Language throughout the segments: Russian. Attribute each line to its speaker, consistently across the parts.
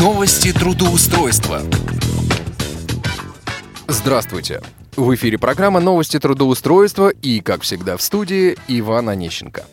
Speaker 1: Новости трудоустройства.
Speaker 2: Здравствуйте. В эфире программа «Новости трудоустройства» и, как всегда, в студии Иван Онищенко.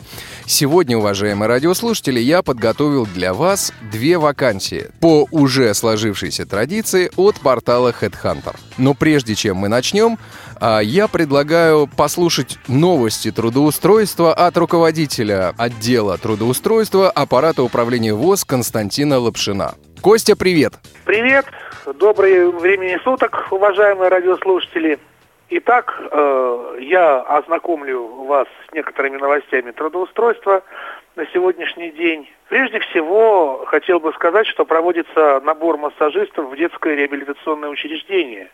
Speaker 2: Сегодня, уважаемые радиослушатели, я подготовил для вас две вакансии по уже сложившейся традиции от портала HeadHunter. Но прежде чем мы начнем, а, я предлагаю послушать новости трудоустройства от руководителя отдела трудоустройства аппарата управления ВОЗ Константина Лапшина. Костя, привет!
Speaker 3: Привет! Доброе времени суток, уважаемые радиослушатели. Итак, э, я ознакомлю вас с некоторыми новостями трудоустройства на сегодняшний день. Прежде всего, хотел бы сказать, что проводится набор массажистов в детское реабилитационное учреждение.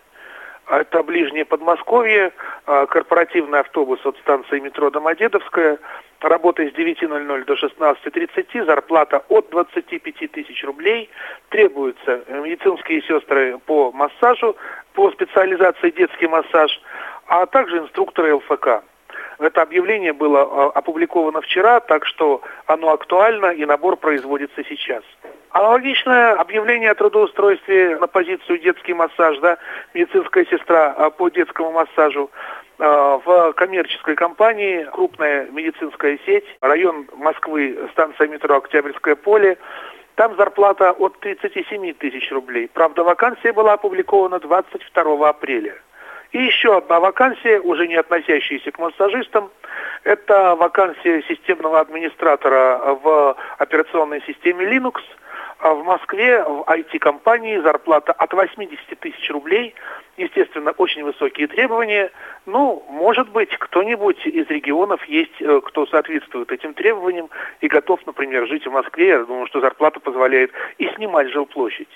Speaker 3: Это ближнее Подмосковье, э, корпоративный автобус от станции метро Домодедовская, работа с 9.00 до 16.30, зарплата от 25 тысяч рублей, требуются медицинские сестры по массажу, по специализации детский массаж, а также инструкторы ЛФК. Это объявление было а, опубликовано вчера, так что оно актуально и набор производится сейчас. Аналогичное объявление о трудоустройстве на позицию детский массаж, да, медицинская сестра а, по детскому массажу а, в коммерческой компании, крупная медицинская сеть, район Москвы, станция метро Октябрьское поле, там зарплата от 37 тысяч рублей. Правда, вакансия была опубликована 22 апреля. И еще одна вакансия, уже не относящаяся к массажистам, это вакансия системного администратора в операционной системе Linux – в Москве в IT-компании зарплата от 80 тысяч рублей. Естественно, очень высокие требования. Ну, может быть, кто-нибудь из регионов есть, э, кто соответствует этим требованиям и готов, например, жить в Москве. Я думаю, что зарплата позволяет и снимать жилплощадь.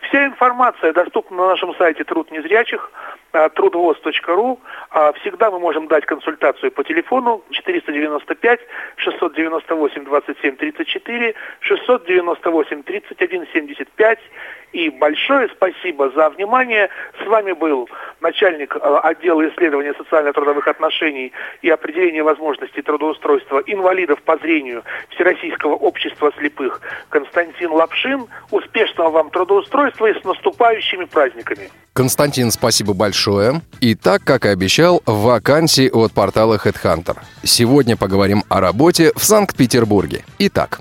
Speaker 3: Вся информация доступна на нашем сайте «Труд незрячих», э, трудвоз.ру. А всегда мы можем дать консультацию по телефону 495 698 27 34 698 31 75. И большое спасибо за внимание. С вами был начальник э, отдела исследования социально-трудовых отношений и определения возможностей трудоустройства инвалидов по зрению Всероссийского общества слепых Константин Лапшин. Успешного вам трудоустройства и с наступающими праздниками.
Speaker 2: Константин, спасибо большое. И так, как и обещал, вакансии от портала HeadHunter. Сегодня поговорим о работе в Санкт-Петербурге. Итак,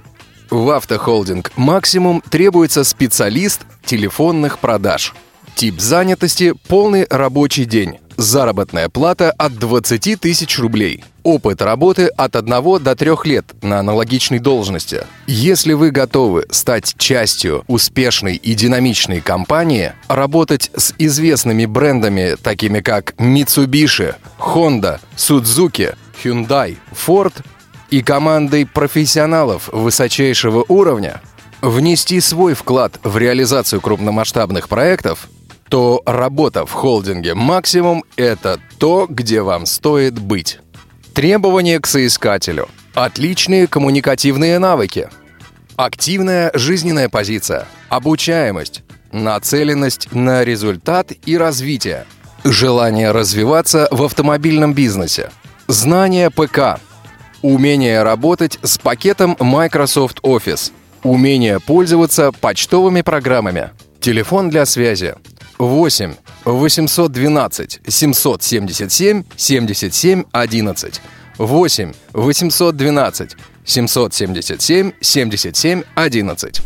Speaker 2: в автохолдинг «Максимум» требуется специалист телефонных продаж. Тип занятости – полный рабочий день. Заработная плата от 20 тысяч рублей. Опыт работы от 1 до 3 лет на аналогичной должности. Если вы готовы стать частью успешной и динамичной компании, работать с известными брендами, такими как Mitsubishi, Honda, Suzuki, Hyundai, Ford – и командой профессионалов высочайшего уровня внести свой вклад в реализацию крупномасштабных проектов, то работа в холдинге «Максимум» — это то, где вам стоит быть. Требования к соискателю. Отличные коммуникативные навыки. Активная жизненная позиция. Обучаемость. Нацеленность на результат и развитие. Желание развиваться в автомобильном бизнесе. Знание ПК. Умение работать с пакетом Microsoft Office. Умение пользоваться почтовыми программами. Телефон для связи 8 812 777 77 11 8 812 777 77 11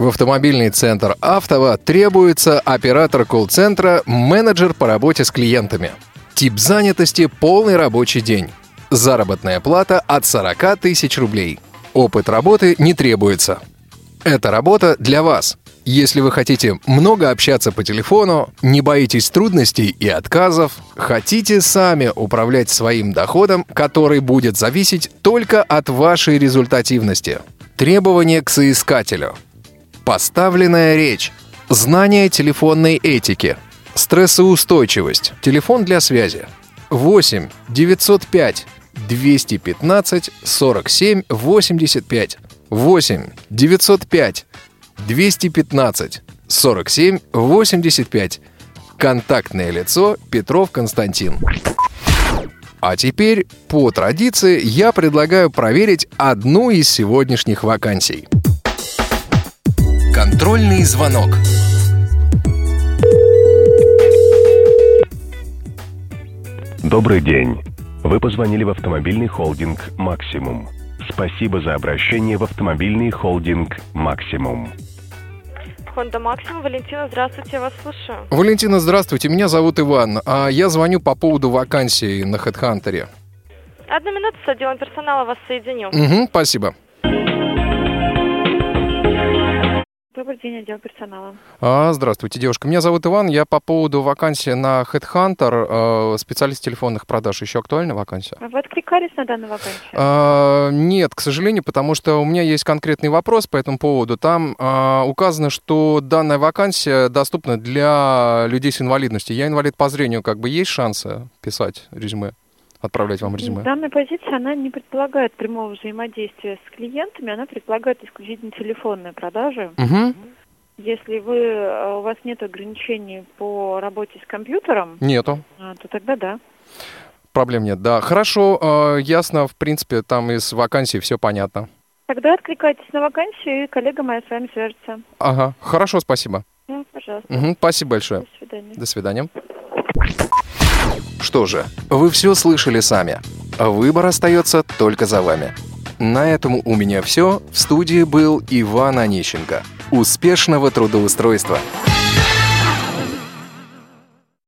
Speaker 2: в автомобильный центр «Автово» требуется оператор колл-центра, менеджер по работе с клиентами. Тип занятости – полный рабочий день. Заработная плата от 40 тысяч рублей. Опыт работы не требуется. Это работа для вас. Если вы хотите много общаться по телефону, не боитесь трудностей и отказов, хотите сами управлять своим доходом, который будет зависеть только от вашей результативности. Требования к соискателю. Поставленная речь. Знание телефонной этики. Стрессоустойчивость. Телефон для связи. 8 905 215 47 85. 8 905 215 47 85. Контактное лицо Петров Константин. А теперь, по традиции, я предлагаю проверить одну из сегодняшних вакансий.
Speaker 1: Контрольный звонок.
Speaker 4: Добрый день. Вы позвонили в автомобильный холдинг «Максимум». Спасибо за обращение в автомобильный холдинг «Максимум».
Speaker 5: Honda Maxima. Валентина, здравствуйте, я вас слушаю.
Speaker 2: Валентина, здравствуйте, меня зовут Иван. А я звоню по поводу вакансии на HeadHunter.
Speaker 5: Одну минуту с отделом персонала вас соединю.
Speaker 2: Угу, спасибо.
Speaker 5: Добрый день, отдел персонала.
Speaker 2: А, здравствуйте, девушка. Меня зовут Иван. Я по поводу вакансии на HeadHunter, э, специалист телефонных продаж. Еще актуальна вакансия?
Speaker 5: А Вы откликались на данную вакансию?
Speaker 2: А, нет, к сожалению, потому что у меня есть конкретный вопрос по этому поводу. Там а, указано, что данная вакансия доступна для людей с инвалидностью. Я инвалид по зрению, как бы есть шансы писать резюме, отправлять вам резюме?
Speaker 5: Данная позиция, она не предполагает прямого взаимодействия с клиентами, она предполагает исключительно телефонные продажи.
Speaker 2: Угу.
Speaker 5: Если вы, э, у вас нет ограничений по работе с компьютером,
Speaker 2: Нету.
Speaker 5: а, то тогда да.
Speaker 2: Проблем нет, да. Хорошо, э, ясно, в принципе, там из вакансий все понятно.
Speaker 5: Тогда откликайтесь на вакансию, и коллега моя с вами свяжется.
Speaker 2: Ага, хорошо, спасибо.
Speaker 5: Ну, пожалуйста.
Speaker 2: Мгм, спасибо большое.
Speaker 5: До свидания.
Speaker 2: До свидания. Что же, вы все слышали сами. Выбор остается только за вами. На этом у меня все. В студии был Иван Онищенко. Успешного трудоустройства!